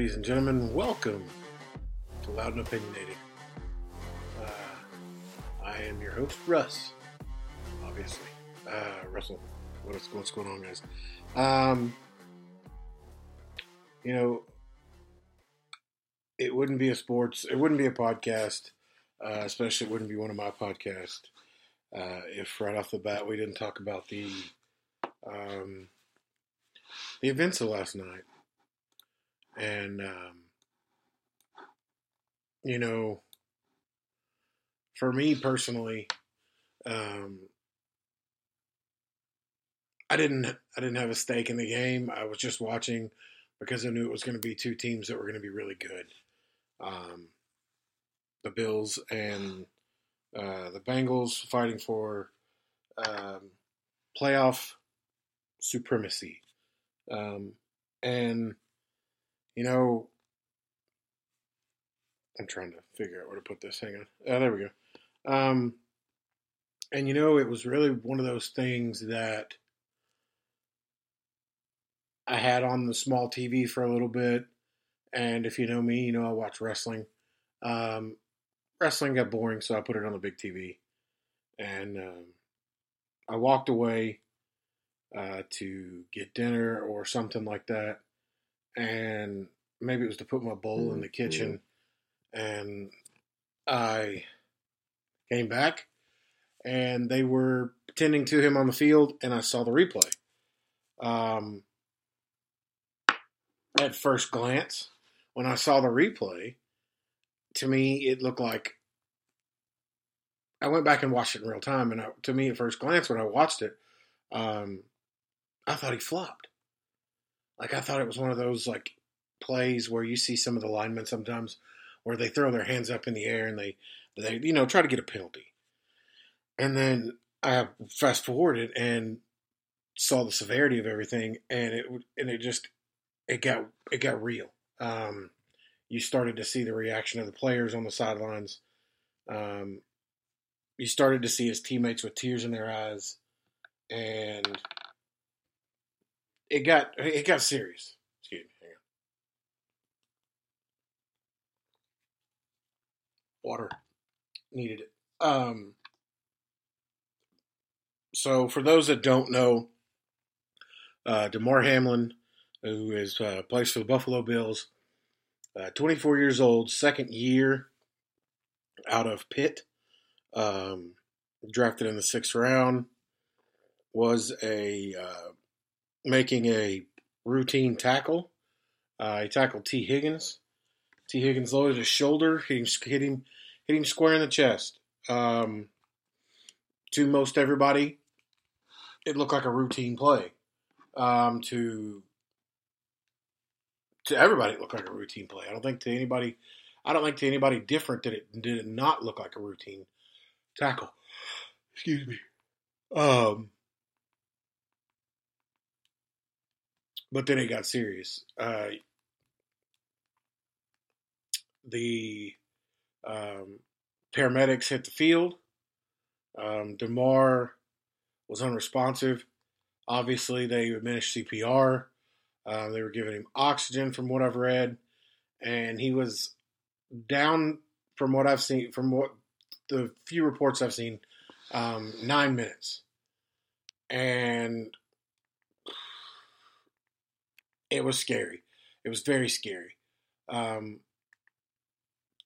Ladies and gentlemen, welcome to Loud and Opinionated. Uh, I am your host, Russ, obviously. Uh, Russell, what is, what's going on, guys? Um, you know, it wouldn't be a sports, it wouldn't be a podcast, uh, especially it wouldn't be one of my podcasts, uh, if right off the bat we didn't talk about the um, the events of last night and um, you know, for me personally, um, I didn't I didn't have a stake in the game. I was just watching because I knew it was going to be two teams that were going to be really good, um, the Bills and uh, the Bengals fighting for um, playoff supremacy, um, and you know, I'm trying to figure out where to put this. Hang on. Oh, there we go. Um, and you know, it was really one of those things that I had on the small TV for a little bit. And if you know me, you know I watch wrestling. Um, wrestling got boring, so I put it on the big TV. And um, I walked away uh, to get dinner or something like that and maybe it was to put my bowl in the kitchen and I came back and they were tending to him on the field and I saw the replay. Um, at first glance, when I saw the replay, to me it looked like I went back and watched it in real time, and I, to me at first glance when I watched it, um, I thought he flopped. Like I thought it was one of those like plays where you see some of the linemen sometimes where they throw their hands up in the air and they they you know try to get a penalty. And then I fast forwarded and saw the severity of everything and it and it just it got it got real. Um, you started to see the reaction of the players on the sidelines. Um, you started to see his teammates with tears in their eyes, and it got it got serious. Excuse me. Hang on. Water needed it. Um. So for those that don't know, uh, Damar Hamlin, who is uh, plays for the Buffalo Bills, uh, 24 years old, second year out of Pitt, um, drafted in the sixth round, was a uh, making a routine tackle. Uh, he tackled Tee Higgins. Tee Higgins loaded his shoulder, hit him, hit him, hit him square in the chest. Um, to most everybody, it looked like a routine play. Um, to to everybody, it looked like a routine play. I don't think to anybody, I don't think to anybody different that it did it not look like a routine tackle. Excuse me. Um, but then it got serious. Uh, the um, paramedics hit the field. Um, Damar was unresponsive. Obviously, they administered CPR. Uh, they were giving him oxygen, from what I've read, and he was down. From what I've seen, from what the few reports I've seen, um, nine minutes, and it was scary. It was very scary. Um,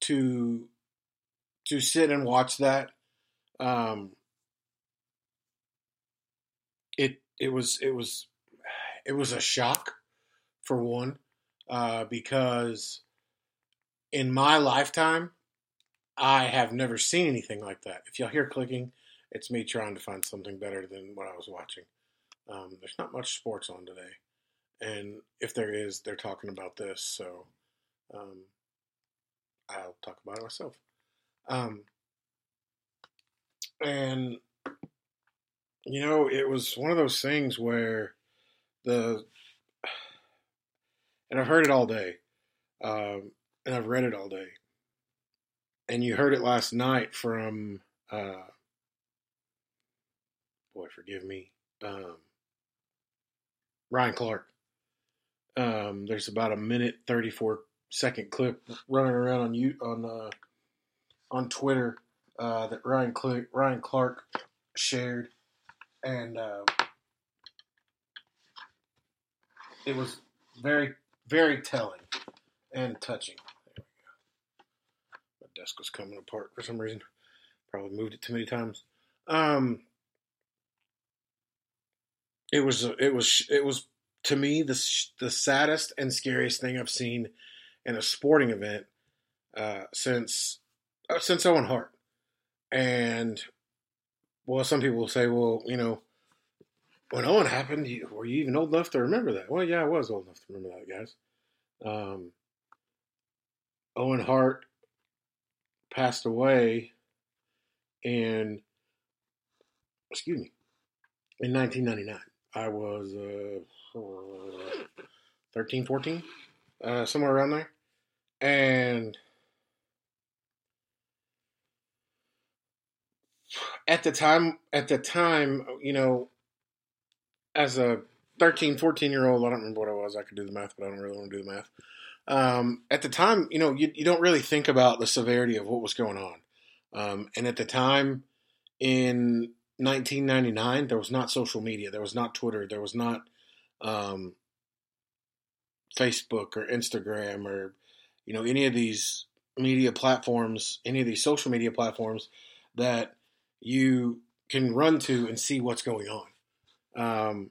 to to sit and watch that, um, it it was it was it was a shock for one uh, because in my lifetime I have never seen anything like that. If y'all hear clicking, it's me trying to find something better than what I was watching. Um, there's not much sports on today, and if there is, they're talking about this, so um, I'll talk about it myself. Um, and you know, it was one of those things where the and I've heard it all day, um, and I've read it all day, and you heard it last night from uh, boy, forgive me, um, Ryan Clark. Um, there's about a minute thirty four second clip running around on you on uh, on Twitter uh, that Ryan Cl- Ryan Clark shared, and uh, it was very very telling and touching. My desk was coming apart for some reason. Probably moved it too many times. Um, it was it was it was to me the the saddest and scariest thing I've seen in a sporting event uh, since uh, since Owen Hart. And well, some people will say, well, you know, when Owen happened, were you even old enough to remember that? Well, yeah, I was old enough to remember that, guys. Um, Owen Hart passed away in, excuse me, in 1999. I was uh, 13, 14, uh, somewhere around there. And at the time, at the time, you know, as a 13, 14 year old, I don't remember what I was. I could do the math, but I don't really want to do the math. Um, at the time, you know, you, you don't really think about the severity of what was going on. Um, and at the time in 1999, there was not social media, there was not Twitter, there was not um, Facebook or Instagram or, you know, any of these media platforms, any of these social media platforms that you can run to and see what's going on. Um,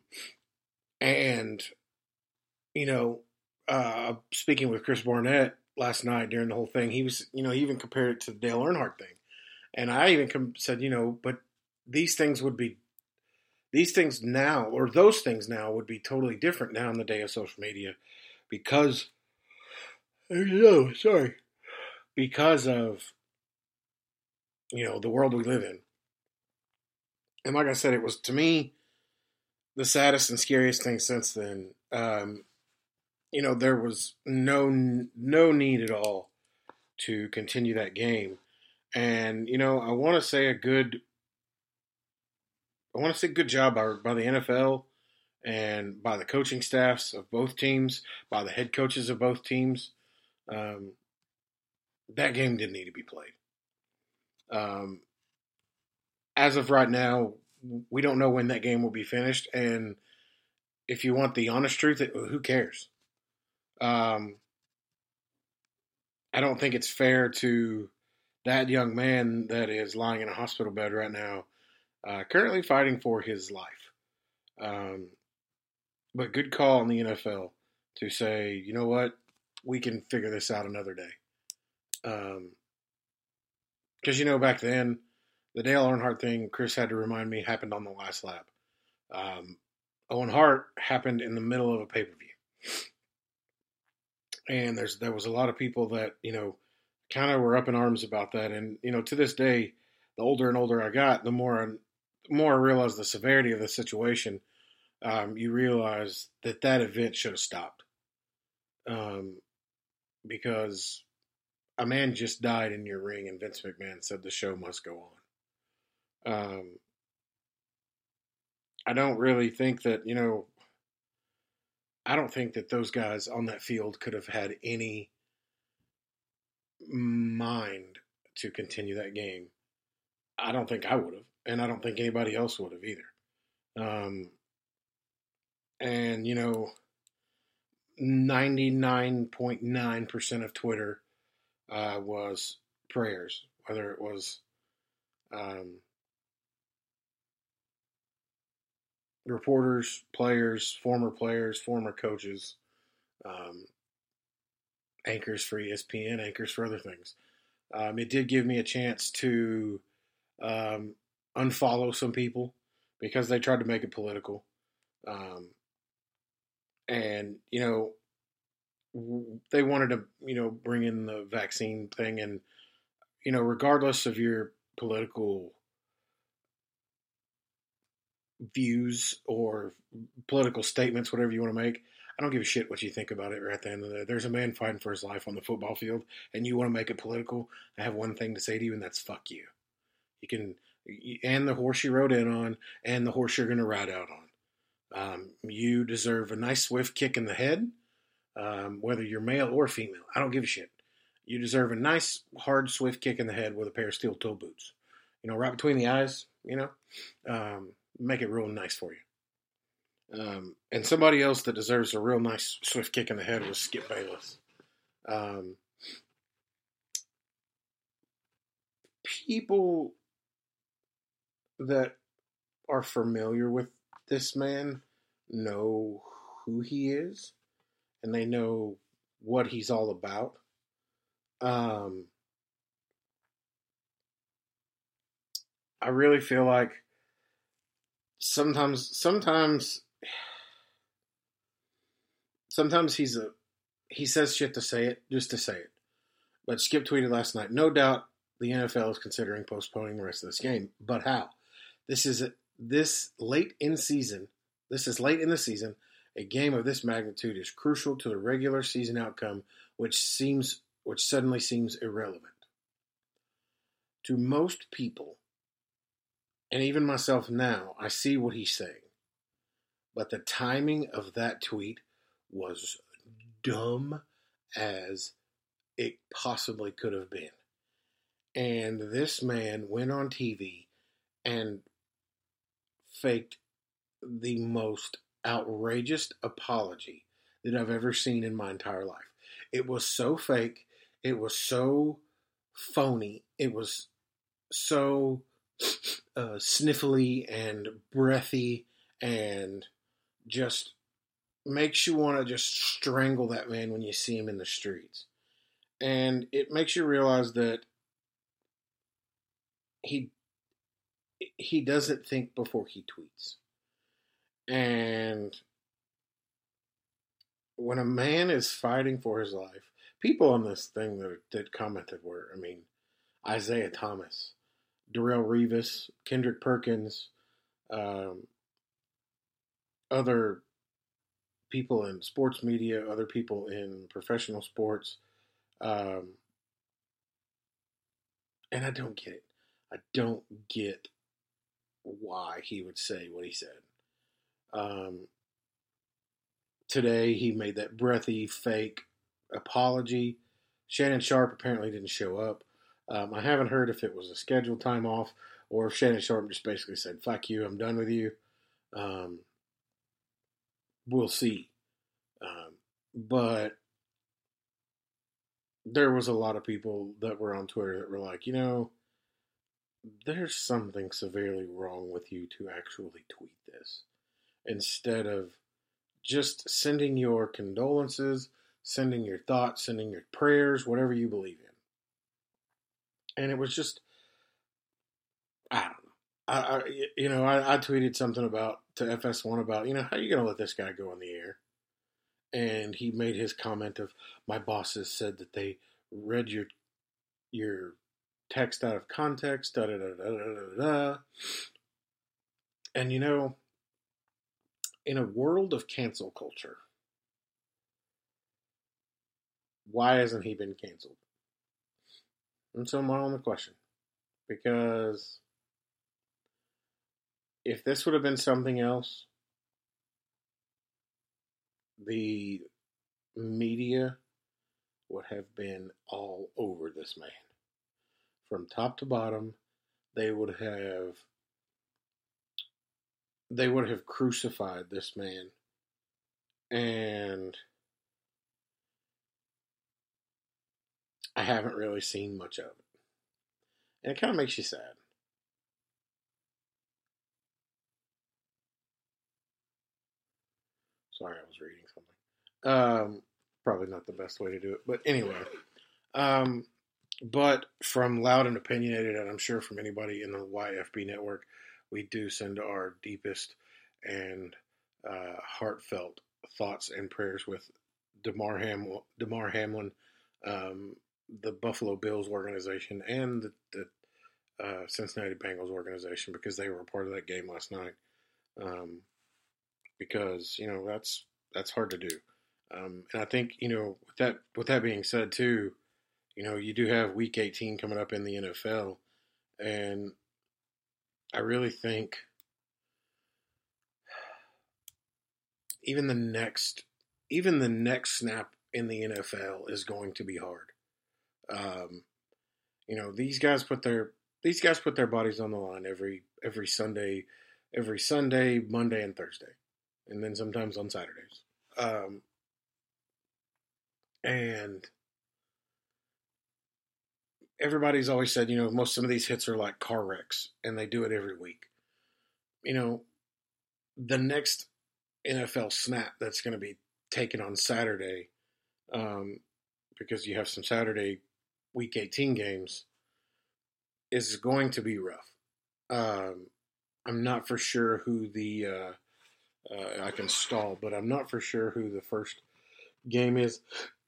and, you know, uh, speaking with Chris Barnett last night during the whole thing, he was, you know, he even compared it to the Dale Earnhardt thing. And I even com- said, you know, but these things would be, these things now, or those things now would be totally different now in the day of social media because, you know, sorry, because of, you know, the world we live in. And like I said, it was to me the saddest and scariest thing since then. Um, you know, there was no no need at all to continue that game, and you know, I want to say a good, I want to say good job by, by the NFL and by the coaching staffs of both teams, by the head coaches of both teams. Um, that game didn't need to be played. Um, as of right now, we don't know when that game will be finished, and if you want the honest truth, who cares? Um, I don't think it's fair to that young man that is lying in a hospital bed right now, uh, currently fighting for his life. Um, but good call on the NFL to say, you know what, we can figure this out another day. Because um, you know, back then, the Dale Earnhardt thing, Chris had to remind me, happened on the last lap. Um, Owen Hart happened in the middle of a pay per view and there's there was a lot of people that you know kind of were up in arms about that, and you know to this day, the older and older I got, the more more I realized the severity of the situation. Um, you realize that that event should have stopped, um, because a man just died in your ring, and Vince McMahon said the show must go on. Um, I don't really think that you know I don't think that those guys on that field could have had any mind to continue that game. I don't think I would have, and I don't think anybody else would have either. Um, and you know, ninety nine point nine percent of Twitter uh, was prayers whether it was um, reporters, players, former players, former coaches, um, anchors for ESPN, anchors for other things. Um, it did give me a chance to um, unfollow some people because they tried to make it political. Um, and, you know, they wanted to, you know, bring in the vaccine thing. And, you know, regardless of your political views or political statements, whatever you want to make, I don't give a shit what you think about it right at the end of the day. There's a man fighting for his life on the football field, and you want to make it political. I have one thing to say to you, and that's fuck you. You can, and the horse you rode in on, and the horse you're going to ride out on. Um, you deserve a nice swift kick in the head, um, whether you're male or female. I don't give a shit. You deserve a nice, hard, swift kick in the head with a pair of steel toe boots. You know, right between the eyes, you know, um, make it real nice for you. Um, and somebody else that deserves a real nice swift kick in the head was Skip Bayless. Um, people that are familiar with this man know who he is and they know what he's all about. Um, I really feel like sometimes, sometimes, sometimes he's a he says shit to say it just to say it. But Skip tweeted last night. No doubt the NFL is considering postponing the rest of this game, but how? This is a, this late in season. This is late in the season. A game of this magnitude is crucial to the regular season outcome, which seems which suddenly seems irrelevant. To most people, and even myself now, I see what he's saying. But the timing of that tweet was dumb as it possibly could have been. And this man went on TV and faked the most outrageous apology that I've ever seen in my entire life. It was so fake. It was so phony. It was so uh, sniffly and breathy and just makes you want to just strangle that man when you see him in the streets. And it makes you realize that he he doesn't think before he tweets. And when a man is fighting for his life, people on this thing that, that commented were, I mean, Isaiah Thomas, Darrelle Revis, Kendrick Perkins, um, other people in sports media, other people in professional sports. Um, and I don't get it. I don't get why he would say what he said. Um, today, he made that breathy, fake apology. Shannon Sharpe apparently didn't show up. Um, I haven't heard if it was a scheduled time off or if Shannon Sharpe just basically said, fuck you, I'm done with you. Um, we'll see. Um, but there was a lot of people that were on Twitter that were like, you know, there's something severely wrong with you to actually tweet this instead of just sending your condolences, sending your thoughts, sending your prayers, whatever you believe in. And it was just, I don't know. I, I you know, I, I tweeted something about to FS1 about, you know, how are you going to let this guy go on the air? And he made his comment of, my bosses said that they read your your text out of context, da da da da da da. And you know, in a world of cancel culture, why hasn't he been canceled? And so I'm on the question. Because if this would have been something else, the media would have been all over this man. From top to bottom, they would have they would have crucified this man and I haven't really seen much of it. and it kind of makes you sad. Sorry, I was reading something. Um, probably not the best way to do it, but anyway. Um, but from loud and opinionated, and I'm sure from anybody in the YFB network, we do send our deepest and uh, heartfelt thoughts and prayers with Damar, Ham- Damar Hamlin, um, the Buffalo Bills organization, and the, the uh, Cincinnati Bengals organization because they were a part of that game last night. Um, because you know that's that's hard to do, um, and I think you know with that with that being said too, you know you do have Week 18 coming up in the NFL, and I really think even the next even the next snap in the NFL is going to be hard. Um, you know, these guys put their these guys put their bodies on the line every every Sunday, every Sunday, Monday, and Thursday, and then sometimes on Saturdays. Um, and everybody's always said, you know, most some of these hits are like car wrecks, and they do it every week. You know, the next NFL snap that's going to be taken on Saturday, um, because you have some Saturday Week 18 games, is going to be rough. Um, I'm not for sure who the uh, uh, I can stall, but I'm not for sure who the first game is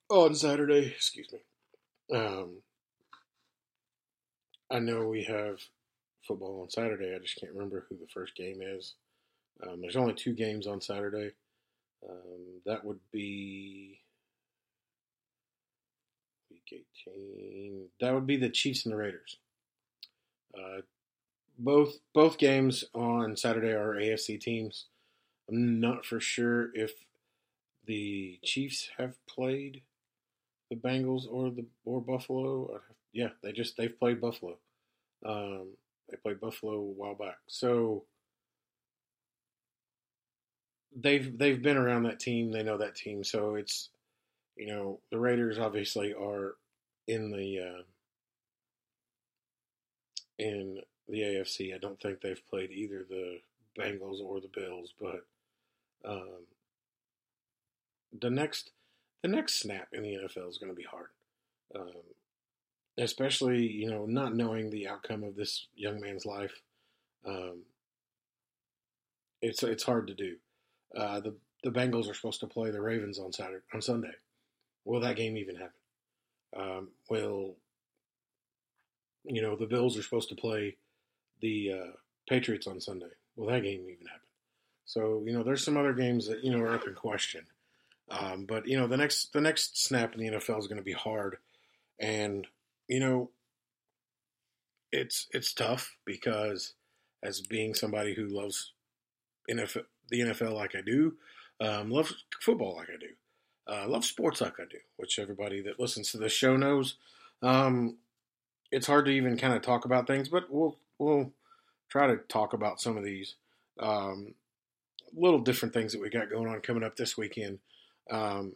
on Saturday. Excuse me. Um, I know we have football on Saturday. I just can't remember who the first game is. Um, there's only two games on Saturday. Um, that would be week 18. That would be the Chiefs and the Raiders. Uh, both both games on Saturday are AFC teams. I'm not for sure if the Chiefs have played the Bengals or the or Buffalo. Yeah, they just they've played Buffalo. Um, they played Buffalo a while back, so they've they've been around that team. They know that team, so it's you know the Raiders obviously are in the uh, in the AFC. I don't think they've played either the Bengals or the Bills, but um, the next the next snap in the NFL is going to be hard, um, especially you know not knowing the outcome of this young man's life. Um, it's it's hard to do. Uh, the the Bengals are supposed to play the Ravens on Saturday on Sunday. Will that game even happen? Um, will you know the Bills are supposed to play the uh, Patriots on Sunday? Will that game even happen? So you know, there's some other games that you know are up in question. Um, but you know, the next the next snap in the NFL is going to be hard, and you know, it's it's tough because as being somebody who loves NFL, the NFL like I do, um, love football like I do, uh, love sports like I do, which everybody that listens to this show knows. Um, it's hard to even kind of talk about things, but we'll we'll try to talk about some of these um, little different things that we got going on coming up this weekend. Um,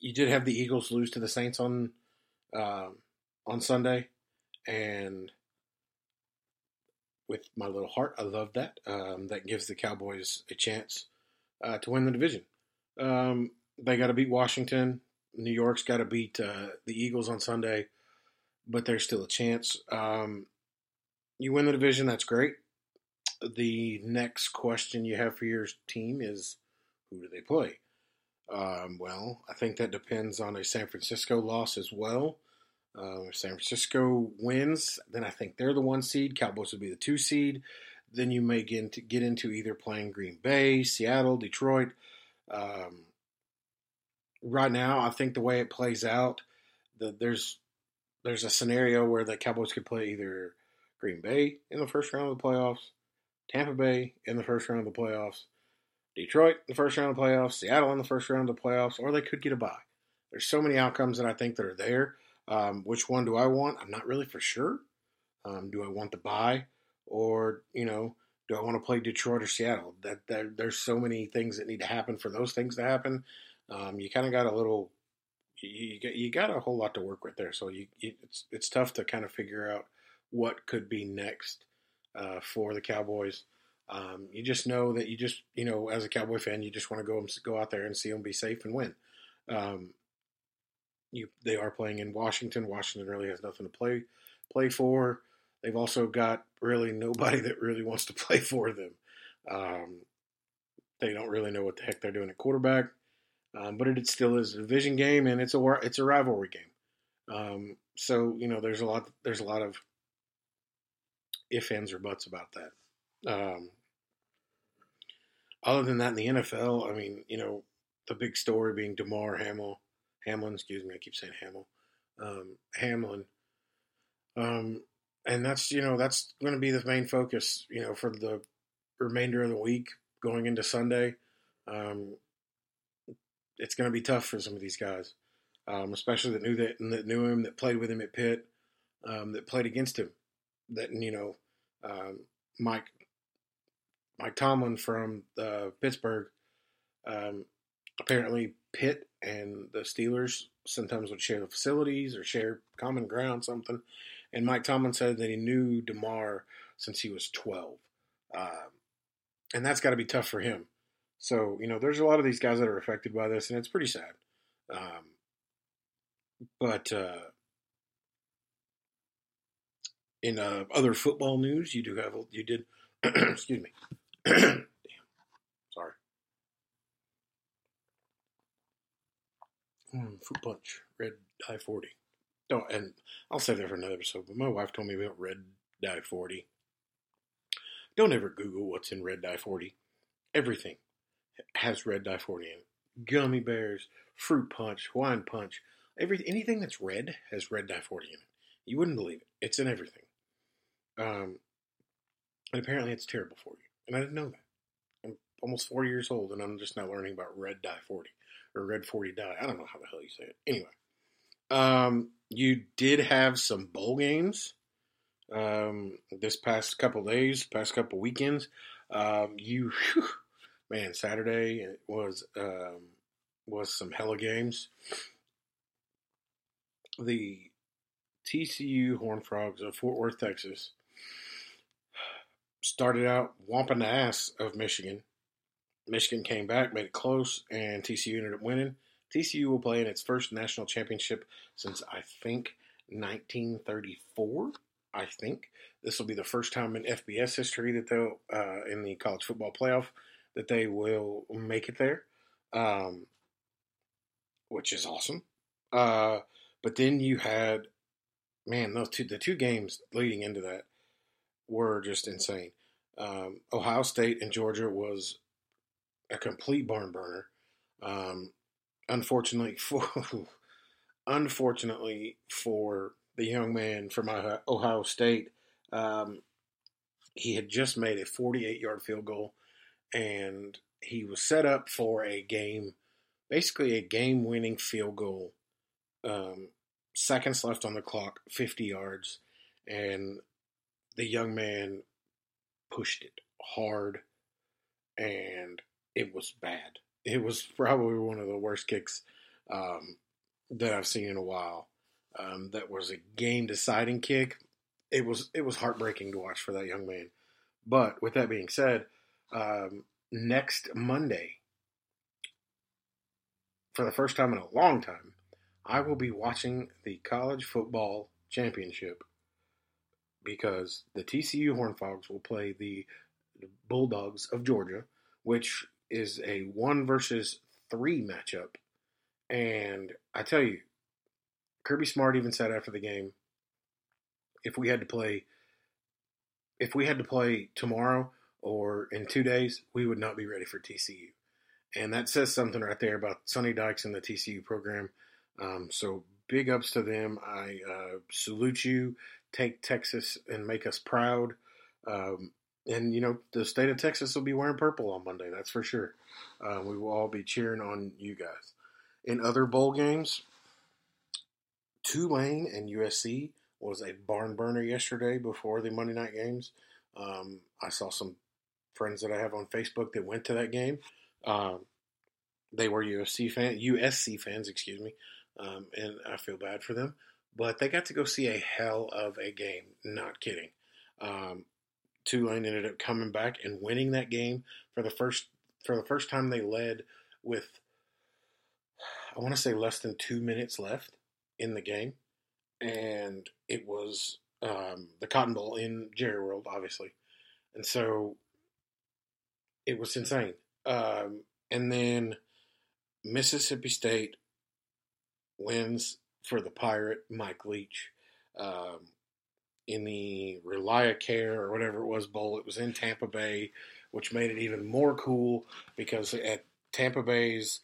you did have the Eagles lose to the Saints on uh, on Sunday, and with my little heart, I love that. Um, that gives the Cowboys a chance uh, to win the division. Um, they got to beat Washington. New York's got to beat uh, the Eagles on Sunday, but there's still a chance. Um, you win the division, that's great. The next question you have for your team is who do they play? Um, well, I think that depends on a San Francisco loss as well. Uh, if San Francisco wins, then I think they're the one seed. Cowboys would be the two seed. Then you may get into, get into either playing Green Bay, Seattle, Detroit. Um, right now, I think the way it plays out, the, there's there's a scenario where the Cowboys could play either Green Bay in the first round of the playoffs, Tampa Bay in the first round of the playoffs, Detroit in the first round of the playoffs, Seattle in the first round of the playoffs, or they could get a bye. There's so many outcomes that I think that are there. Um, which one do I want? I'm not really for sure. Um, do I want the bye, or you know, do I want to play Detroit or Seattle? That, that there's so many things that need to happen for those things to happen. Um, you kind of got a little, you you got a whole lot to work with there. So you, you it's it's tough to kind of figure out what could be next uh, for the Cowboys. Um, you just know that you just you know as a Cowboy fan, you just want to go go out there and see them be safe and win. Um, you they are playing in Washington. Washington really has nothing to play play for. They've also got really nobody that really wants to play for them. Um, they don't really know what the heck they're doing at quarterback, um, but it still is a division game and it's a it's a rivalry game. Um, so you know there's a lot there's a lot of if ands or buts about that. Um, other than that, in the NFL, I mean, you know, the big story being Damar Hamel, Hamlin, excuse me, I keep saying Hamel, um, Hamlin, um, and that's you know that's going to be the main focus, you know, for the remainder of the week going into Sunday. Um, it's going to be tough for some of these guys, um, especially that knew that, that knew him, that played with him at Pitt, um, that played against him. That you know, um, Mike Mike Tomlin from uh, Pittsburgh. Um, apparently, Pitt and the Steelers sometimes would share the facilities or share common ground, something. And Mike Tomlin said that he knew Damar since he was 12. Um, and that's got to be tough for him. So, you know, there's a lot of these guys that are affected by this, and it's pretty sad. Um, but uh, in uh, other football news, you do have, you did, excuse me. Damn. Sorry. Mm, fruit punch, red dye 40. Don't, and I'll save that for another episode, but my wife told me about red dye 40. Don't ever Google what's in red dye 40. Everything has red dye 40 in it. Gummy bears, fruit punch, wine punch, every anything that's red has red dye 40 in it. You wouldn't believe it. It's in everything. Um, and apparently it's terrible for you. And I didn't know that. I'm almost 40 years old and I'm just now learning about red dye 40 or red 40 dye. I don't know how the hell you say it. Anyway, um, you did have some bowl games um, this past couple days, past couple weekends. Um, you, whew, man, Saturday was um, was some hella games. The TCU Horn Frogs of Fort Worth, Texas, started out whomping the ass of Michigan. Michigan came back, made it close, and TCU ended up winning. TCU will play in its first national championship since I think 1934. I think this will be the first time in FBS history that they'll uh, in the college football playoff that they will make it there, um, which is awesome. Uh, but then you had, man, those two the two games leading into that were just insane. Um, Ohio State and Georgia was a complete barn burner. Um, unfortunately for unfortunately for the young man from Ohio State, um, he had just made a 48 yard field goal, and he was set up for a game, basically a game winning field goal. Um, seconds left on the clock, 50 yards, and the young man pushed it hard, and it was bad. It was probably one of the worst kicks um, that I've seen in a while um, that was a game deciding kick. It was it was heartbreaking to watch for that young man. But with that being said, um, next Monday, for the first time in a long time, I will be watching the college football championship because the TCU Horned Frogs will play the Bulldogs of Georgia, which is a one versus three matchup. And I tell you, Kirby Smart even said after the game, if we had to play, if we had to play tomorrow or in two days, we would not be ready for TCU, and that says something right there about Sonny Dykes and the TCU program. Um, so big ups to them. I uh, salute you. Take Texas and make us proud. Um, and you know the state of Texas will be wearing purple on Monday. That's for sure. Uh, we will all be cheering on you guys. In other bowl games, Tulane and USC was a barn burner yesterday before the Monday night games. Um, I saw some friends that I have on Facebook that went to that game. Um, they were USC fan, USC fans, excuse me. Um, and I feel bad for them. But they got to go see a hell of a game. Not kidding. Um, Tulane ended up coming back and winning that game for the first for the first time. They led with I want to say less than two minutes left in the game, and it was um, the Cotton Bowl in Jerry World, obviously, and so it was insane. Um, and then Mississippi State wins for the Pirate Mike Leach um, in the ReliaCare or whatever it was bowl. It was in Tampa Bay, which made it even more cool because at Tampa Bay's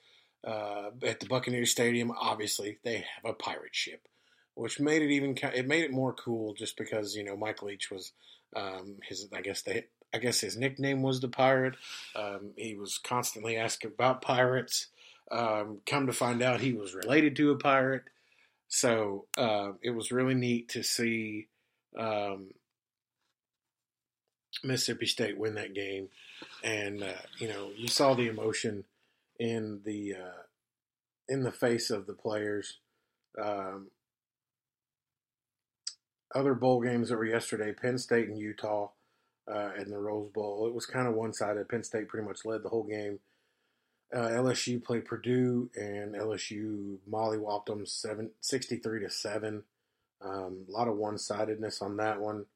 uh, at the Buccaneers Stadium, obviously they have a pirate ship, which made it even it made it more cool just because you know Mike Leach was um, his I guess they I guess his nickname was the pirate. Um, he was constantly asking about pirates. Um, come to find out, he was related to a pirate. So uh, it was really neat to see um, Mississippi State win that game, and uh, you know you saw the emotion in the uh, in the face of the players. Um, other bowl games that were yesterday, Penn State and Utah uh, in the Rose Bowl. It was kind of one sided. Penn State pretty much led the whole game. Uh, LSU played Purdue, and LSU mollywopped them seven, 63 to 7. Um, a lot of one sidedness on that one.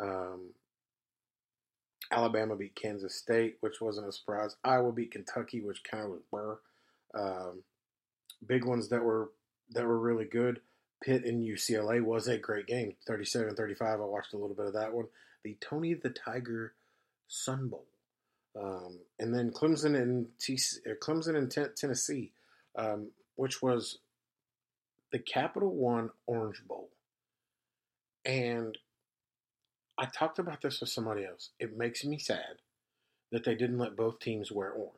Um, Alabama beat Kansas State, which wasn't a surprise. Iowa beat Kentucky, which kind of was burr. Um, big ones that were that were really good. Pitt and UCLA was a great game, 37-35. I watched a little bit of that one. The Tony the Tiger Sun Bowl, um, and then Clemson and TC, uh, Clemson and T- Tennessee, um, which was the Capital One Orange Bowl, and I talked about this with somebody else. It makes me sad that they didn't let both teams wear orange.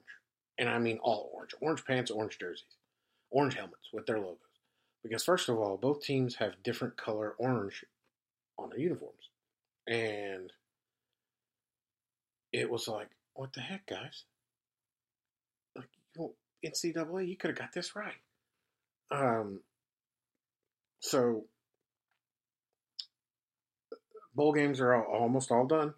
And I mean all orange. Orange pants, orange jerseys, orange helmets with their logos. Because, first of all, both teams have different color orange on their uniforms. And it was like, what the heck, guys? Like, you NCAA, you could have got this right. Um, so bowl games are all, almost all done.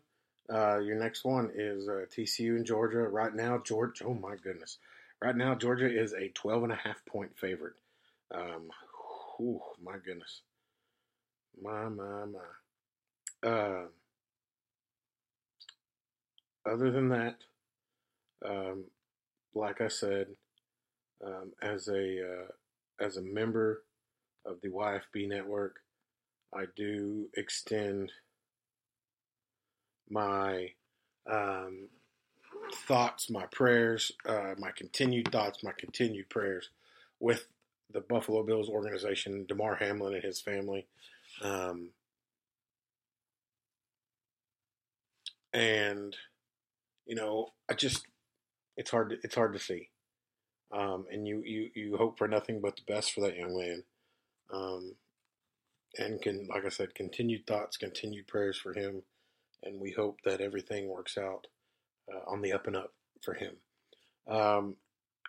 Uh, your next one is uh, TCU and Georgia. Right now, Georgia, oh my goodness. Right now, Georgia is a 12 and a half point favorite. Um, whew, my goodness. My, my, my. Uh, other than that, um, like I said, um, as a uh, as a member of the YFB network, I do extend my um, thoughts, my prayers, uh, my continued thoughts, my continued prayers with the Buffalo Bills organization, Damar Hamlin and his family. Um, and you know, I just it's hard to, it's hard to see. Um, and you, you you hope for nothing but the best for that young man. Um, and can like I said, continued thoughts, continued prayers for him and we hope that everything works out uh, on the up and up for him. Um,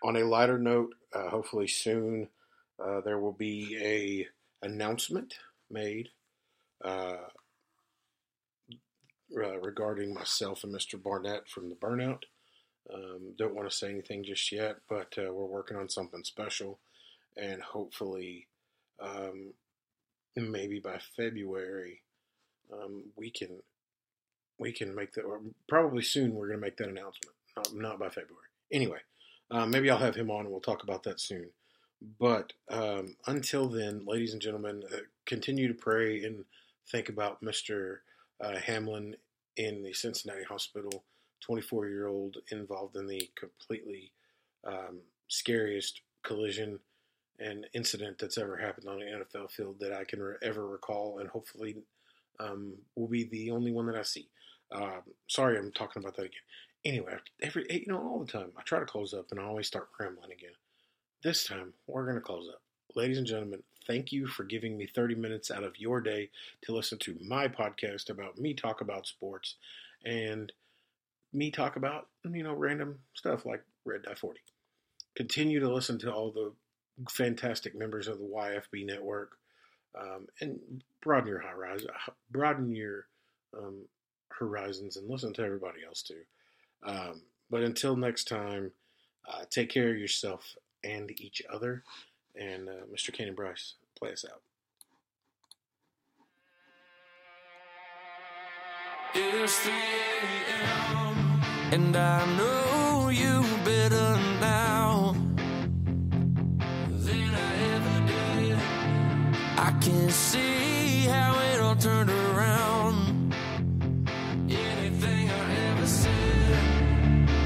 on a lighter note, uh, hopefully soon uh, there will be a announcement made uh, regarding myself and Mr. Barnett from the Burnout. Um, don't want to say anything just yet, but uh, we're working on something special, and hopefully, um, maybe by February, um, we can we can make that, probably soon we're going to make that announcement, not, not by February. Anyway, uh, maybe I'll have him on and we'll talk about that soon. But um, until then, ladies and gentlemen, uh, continue to pray and think about Mr. Uh, Hamlin in the Cincinnati hospital, 24 year old involved in the completely um, scariest collision and incident that's ever happened on an NFL field that I can re- ever recall, and hopefully um, will be the only one that I see. Um, sorry, I'm talking about that again. Anyway, every you know all the time I try to close up and I always start rambling again. This time we're to close up, ladies and gentlemen. Thank you for giving me 30 minutes out of your day to listen to my podcast about me talk about sports and me talk about you know random stuff like Red Dye 40. Continue to listen to all the fantastic members of the YFB network, um, and broaden your horizon, broaden your um, horizons, and listen to everybody else too. Um, but until next time, uh, take care of yourself and each other. And uh, Mr. Kenny Bryce, play us out. It's 3 a.m. and I know you better now than I ever did. I can see how it all turned around. Anything I ever said,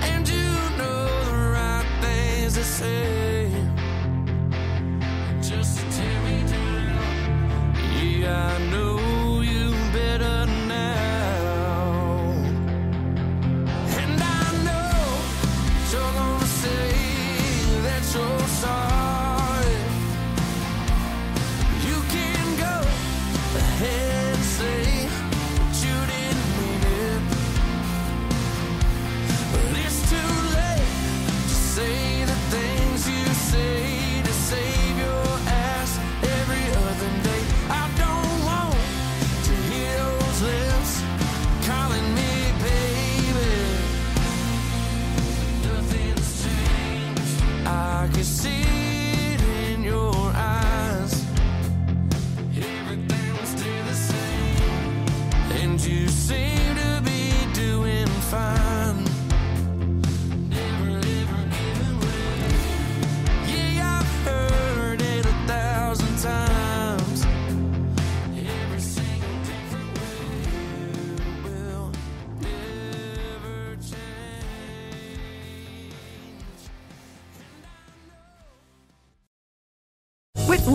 and you know the right things to say.